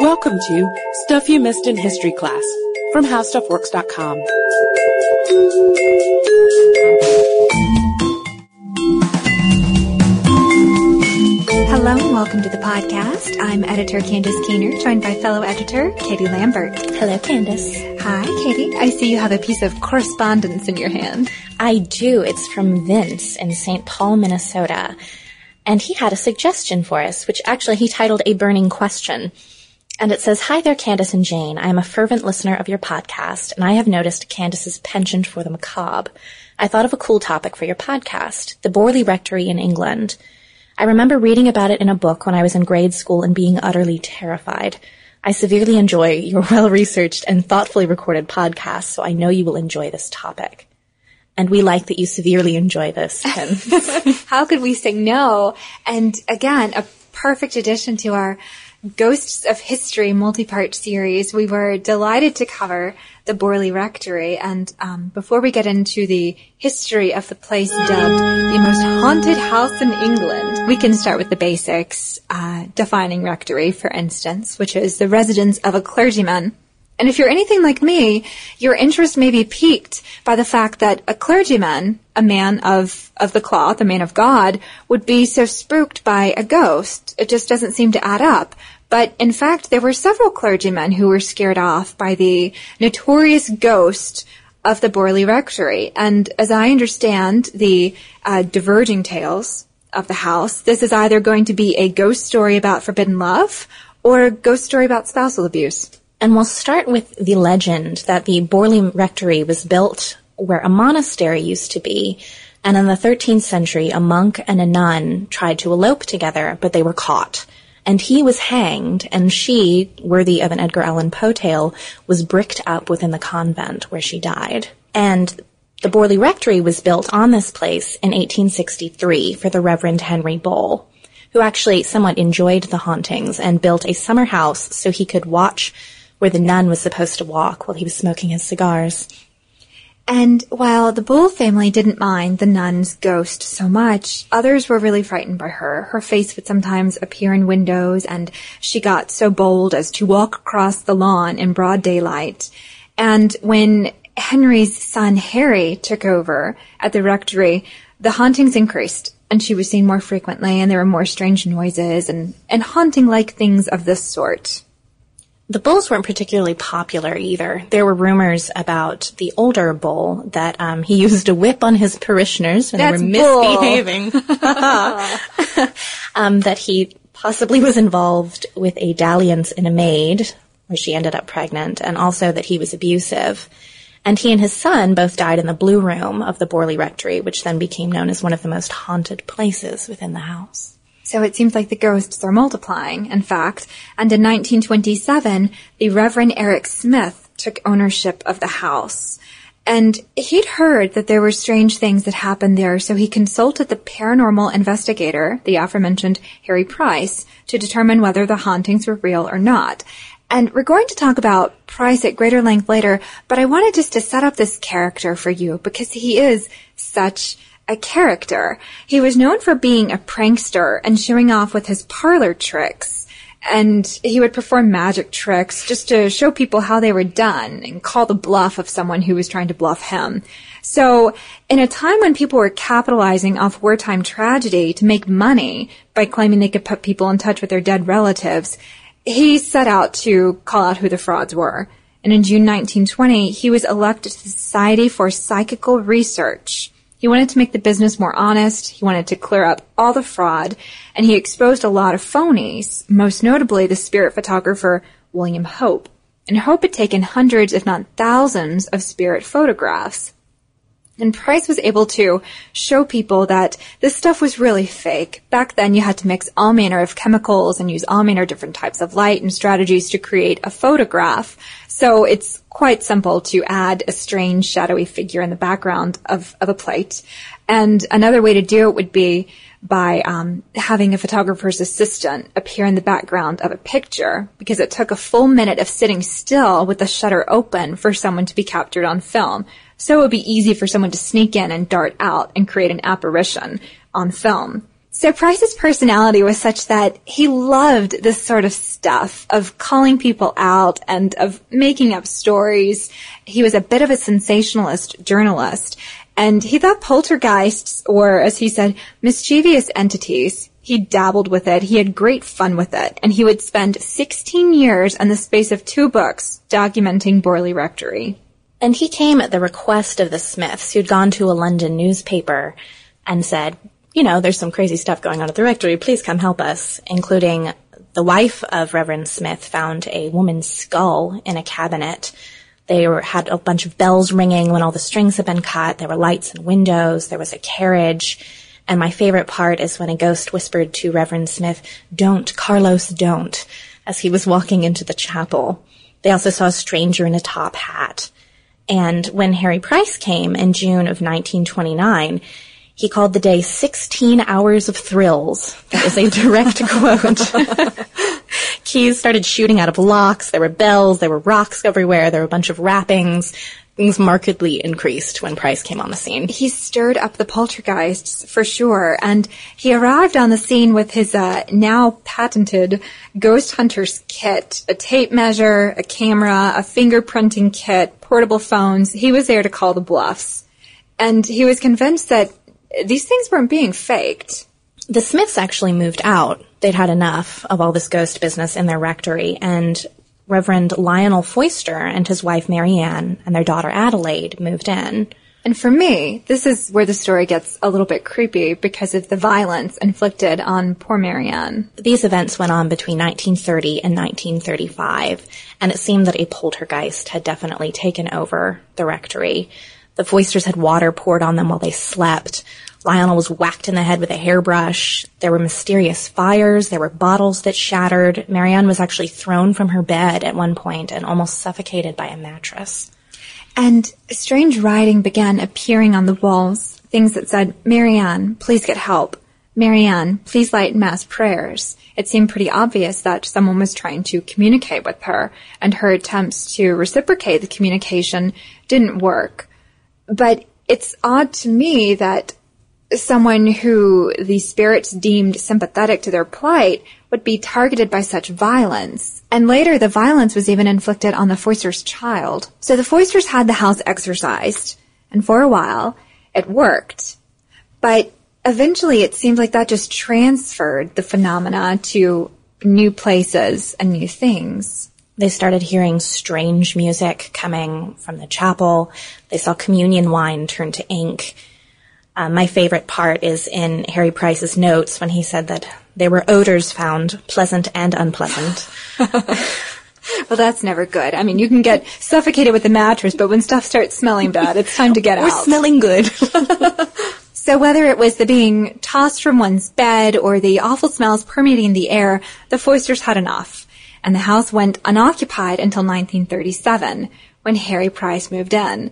Welcome to Stuff You Missed in History Class from HowStuffWorks.com. Hello and welcome to the podcast. I'm editor Candace Keener, joined by fellow editor Katie Lambert. Hello, Candace. Hi, Katie. I see you have a piece of correspondence in your hand. I do. It's from Vince in St. Paul, Minnesota. And he had a suggestion for us, which actually he titled A Burning Question. And it says, Hi there, Candace and Jane. I am a fervent listener of your podcast, and I have noticed Candace's penchant for the macabre. I thought of a cool topic for your podcast, the Borley Rectory in England. I remember reading about it in a book when I was in grade school and being utterly terrified. I severely enjoy your well-researched and thoughtfully recorded podcast, so I know you will enjoy this topic. And we like that you severely enjoy this. How could we say no? And again, a perfect addition to our Ghosts of History multi-part series. We were delighted to cover the Borley Rectory. And um, before we get into the history of the place dubbed the most haunted house in England, we can start with the basics, uh, defining rectory, for instance, which is the residence of a clergyman. And if you're anything like me, your interest may be piqued by the fact that a clergyman, a man of, of the cloth, a man of God, would be so spooked by a ghost. It just doesn't seem to add up. But in fact, there were several clergymen who were scared off by the notorious ghost of the Borley Rectory. And as I understand the uh, diverging tales of the house, this is either going to be a ghost story about forbidden love or a ghost story about spousal abuse. And we'll start with the legend that the Borley Rectory was built where a monastery used to be. And in the 13th century, a monk and a nun tried to elope together, but they were caught. And he was hanged, and she, worthy of an Edgar Allan Poe tale, was bricked up within the convent where she died. And the Borley Rectory was built on this place in 1863 for the Reverend Henry Bull, who actually somewhat enjoyed the hauntings and built a summer house so he could watch where the nun was supposed to walk while he was smoking his cigars. And while the Bull family didn't mind the nun's ghost so much, others were really frightened by her. Her face would sometimes appear in windows, and she got so bold as to walk across the lawn in broad daylight. And when Henry's son Harry took over at the rectory, the hauntings increased, and she was seen more frequently, and there were more strange noises and, and haunting-like things of this sort. The bulls weren't particularly popular either. There were rumors about the older bull that um, he used a whip on his parishioners when That's they were misbehaving. um, that he possibly was involved with a dalliance in a maid, where she ended up pregnant, and also that he was abusive. And he and his son both died in the Blue Room of the Borley Rectory, which then became known as one of the most haunted places within the house. So it seems like the ghosts are multiplying, in fact. And in 1927, the Reverend Eric Smith took ownership of the house. And he'd heard that there were strange things that happened there, so he consulted the paranormal investigator, the aforementioned Harry Price, to determine whether the hauntings were real or not. And we're going to talk about Price at greater length later, but I wanted just to set up this character for you because he is such a character. He was known for being a prankster and showing off with his parlor tricks. And he would perform magic tricks just to show people how they were done and call the bluff of someone who was trying to bluff him. So, in a time when people were capitalizing off wartime tragedy to make money by claiming they could put people in touch with their dead relatives, he set out to call out who the frauds were. And in June 1920, he was elected to the Society for Psychical Research. He wanted to make the business more honest. He wanted to clear up all the fraud and he exposed a lot of phonies, most notably the spirit photographer William Hope. And Hope had taken hundreds, if not thousands, of spirit photographs. And Price was able to show people that this stuff was really fake. Back then you had to mix all manner of chemicals and use all manner of different types of light and strategies to create a photograph. So it's quite simple to add a strange shadowy figure in the background of, of a plate. And another way to do it would be by um, having a photographer's assistant appear in the background of a picture because it took a full minute of sitting still with the shutter open for someone to be captured on film. So it would be easy for someone to sneak in and dart out and create an apparition on film. So Price's personality was such that he loved this sort of stuff of calling people out and of making up stories. He was a bit of a sensationalist journalist and he thought poltergeists were, as he said, mischievous entities. He dabbled with it. He had great fun with it. And he would spend 16 years in the space of two books documenting Borley Rectory. And he came at the request of the Smiths, who'd gone to a London newspaper and said, you know, there's some crazy stuff going on at the rectory. Please come help us, including the wife of Reverend Smith found a woman's skull in a cabinet. They were, had a bunch of bells ringing when all the strings had been cut. There were lights and windows. There was a carriage. And my favorite part is when a ghost whispered to Reverend Smith, don't, Carlos, don't, as he was walking into the chapel. They also saw a stranger in a top hat. And when Harry Price came in June of 1929, he called the day 16 hours of thrills. That is a direct quote. Keys started shooting out of locks. There were bells. There were rocks everywhere. There were a bunch of wrappings. Things markedly increased when Price came on the scene. He stirred up the poltergeists for sure, and he arrived on the scene with his uh, now patented ghost hunter's kit: a tape measure, a camera, a fingerprinting kit, portable phones. He was there to call the bluffs, and he was convinced that these things weren't being faked. The Smiths actually moved out. They'd had enough of all this ghost business in their rectory, and Reverend Lionel Foyster and his wife Marianne and their daughter Adelaide moved in. And for me, this is where the story gets a little bit creepy because of the violence inflicted on poor Marianne. These events went on between 1930 and 1935, and it seemed that a poltergeist had definitely taken over the rectory. The Foysters had water poured on them while they slept. Lionel was whacked in the head with a hairbrush. There were mysterious fires. There were bottles that shattered. Marianne was actually thrown from her bed at one point and almost suffocated by a mattress. And strange writing began appearing on the walls. Things that said, Marianne, please get help. Marianne, please light mass prayers. It seemed pretty obvious that someone was trying to communicate with her, and her attempts to reciprocate the communication didn't work. But it's odd to me that someone who the spirits deemed sympathetic to their plight would be targeted by such violence. And later, the violence was even inflicted on the Foysters' child. So the Foysters had the house exorcised, and for a while, it worked. But eventually, it seemed like that just transferred the phenomena to new places and new things. They started hearing strange music coming from the chapel. They saw communion wine turn to ink. Uh, my favorite part is in Harry Price's notes when he said that there were odors found, pleasant and unpleasant. well, that's never good. I mean, you can get suffocated with the mattress, but when stuff starts smelling bad, it's time to get or out. smelling good. so whether it was the being tossed from one's bed or the awful smells permeating the air, the Foysters had enough and the house went unoccupied until 1937 when Harry Price moved in.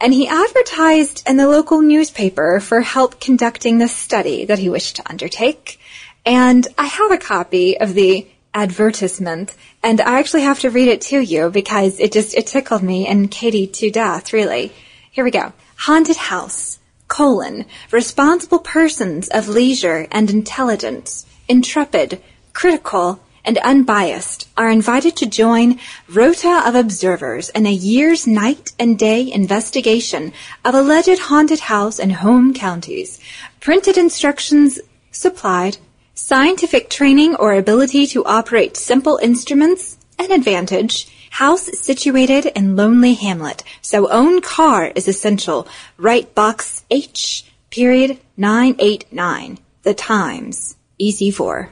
And he advertised in the local newspaper for help conducting the study that he wished to undertake. And I have a copy of the advertisement, and I actually have to read it to you because it just, it tickled me and Katie to death, really. Here we go. Haunted house, colon, responsible persons of leisure and intelligence, intrepid, critical, and unbiased are invited to join Rota of Observers in a year's night and day investigation of alleged haunted house and home counties. Printed instructions supplied, scientific training or ability to operate simple instruments, an advantage, house situated in lonely hamlet, so own car is essential. Write box H period 989. The Times. EC4.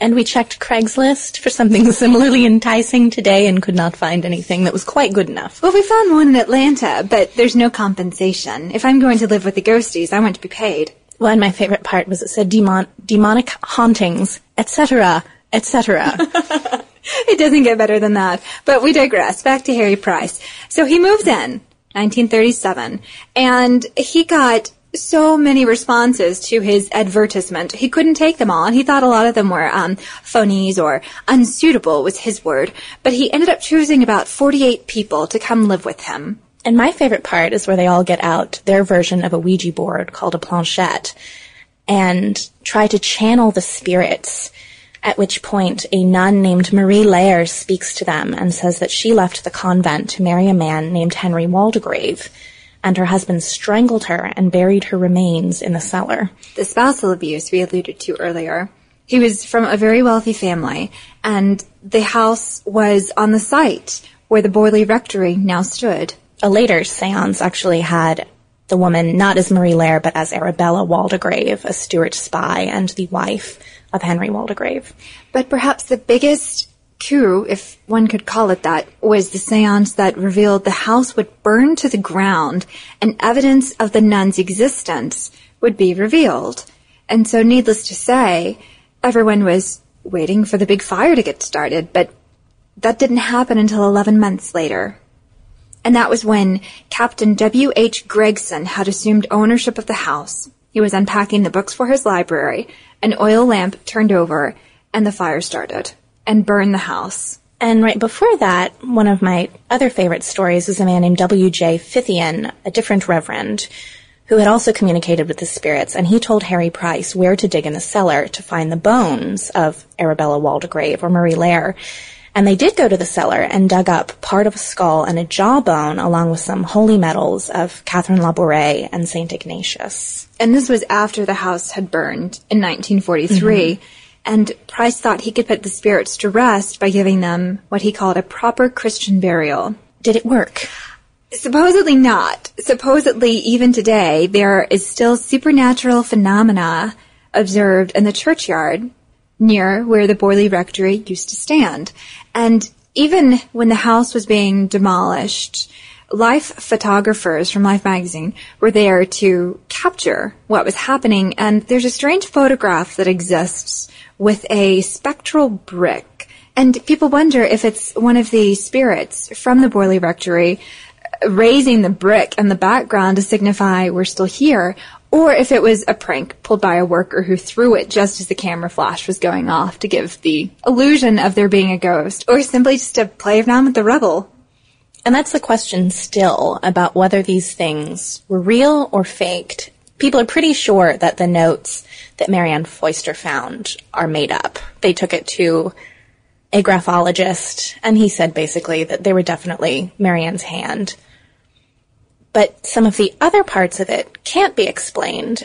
And we checked Craigslist for something similarly enticing today and could not find anything that was quite good enough. Well, we found one in Atlanta, but there's no compensation. If I'm going to live with the ghosties, I want to be paid. Well, and my favorite part was it said demon- demonic hauntings, etc., etc. it doesn't get better than that. But we digress. Back to Harry Price. So he moved in 1937, and he got so many responses to his advertisement. He couldn't take them all, and he thought a lot of them were um, phonies or unsuitable was his word. But he ended up choosing about 48 people to come live with him. And my favorite part is where they all get out their version of a Ouija board called a planchette. and try to channel the spirits. At which point, a nun named Marie Lairre speaks to them and says that she left the convent to marry a man named Henry Waldegrave, and her husband strangled her and buried her remains in the cellar. The spousal abuse we alluded to earlier. He was from a very wealthy family, and the house was on the site where the Borley Rectory now stood. A later seance actually had the woman not as Marie Lairre, but as Arabella Waldegrave, a Stuart spy and the wife of Henry Waldegrave. But perhaps the biggest coup, if one could call it that, was the seance that revealed the house would burn to the ground and evidence of the nun's existence would be revealed. And so needless to say, everyone was waiting for the big fire to get started, but that didn't happen until 11 months later. And that was when Captain W.H. Gregson had assumed ownership of the house. He was unpacking the books for his library, an oil lamp turned over, and the fire started and burn the house. And right before that, one of my other favorite stories was a man named W.J. Phythian, a different reverend, who had also communicated with the spirits, and he told Harry Price where to dig in the cellar to find the bones of Arabella Waldegrave or Marie Lairre. And they did go to the cellar and dug up part of a skull and a jawbone along with some holy medals of Catherine Labouré and St. Ignatius. And this was after the house had burned in 1943. Mm-hmm. And Price thought he could put the spirits to rest by giving them what he called a proper Christian burial. Did it work? Supposedly not. Supposedly, even today, there is still supernatural phenomena observed in the churchyard near where the Borley Rectory used to stand. And even when the house was being demolished, Life photographers from Life magazine were there to capture what was happening. And there's a strange photograph that exists with a spectral brick. And people wonder if it's one of the spirits from the Borley Rectory uh, raising the brick in the background to signify we're still here, or if it was a prank pulled by a worker who threw it just as the camera flash was going off to give the illusion of there being a ghost, or simply just a play around with the rubble. And that's the question still about whether these things were real or faked. People are pretty sure that the notes that Marianne Foyster found are made up. They took it to a graphologist, and he said basically that they were definitely Marianne's hand. But some of the other parts of it can't be explained.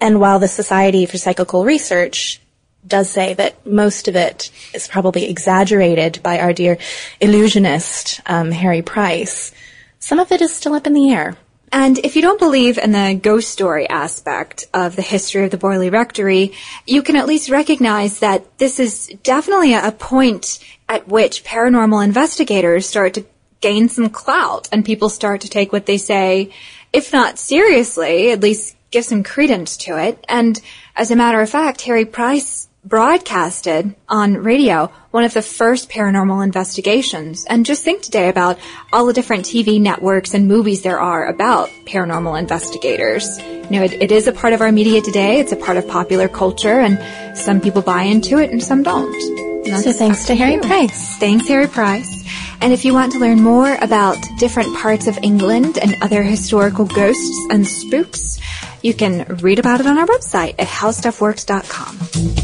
And while the Society for Psychical Research does say that most of it is probably exaggerated by our dear illusionist, um, Harry Price, some of it is still up in the air. And if you don't believe in the ghost story aspect of the history of the Borley Rectory, you can at least recognize that this is definitely a point at which paranormal investigators start to gain some clout and people start to take what they say, if not seriously, at least give some credence to it. And as a matter of fact, Harry Price broadcasted on radio one of the first paranormal investigations. And just think today about all the different TV networks and movies there are about paranormal investigators. You know, it, it is a part of our media today. It's a part of popular culture and some people buy into it and some don't. So thanks to Harry Price. Thanks, Harry Price. And if you want to learn more about different parts of England and other historical ghosts and spooks, you can read about it on our website at howstuffworks.com.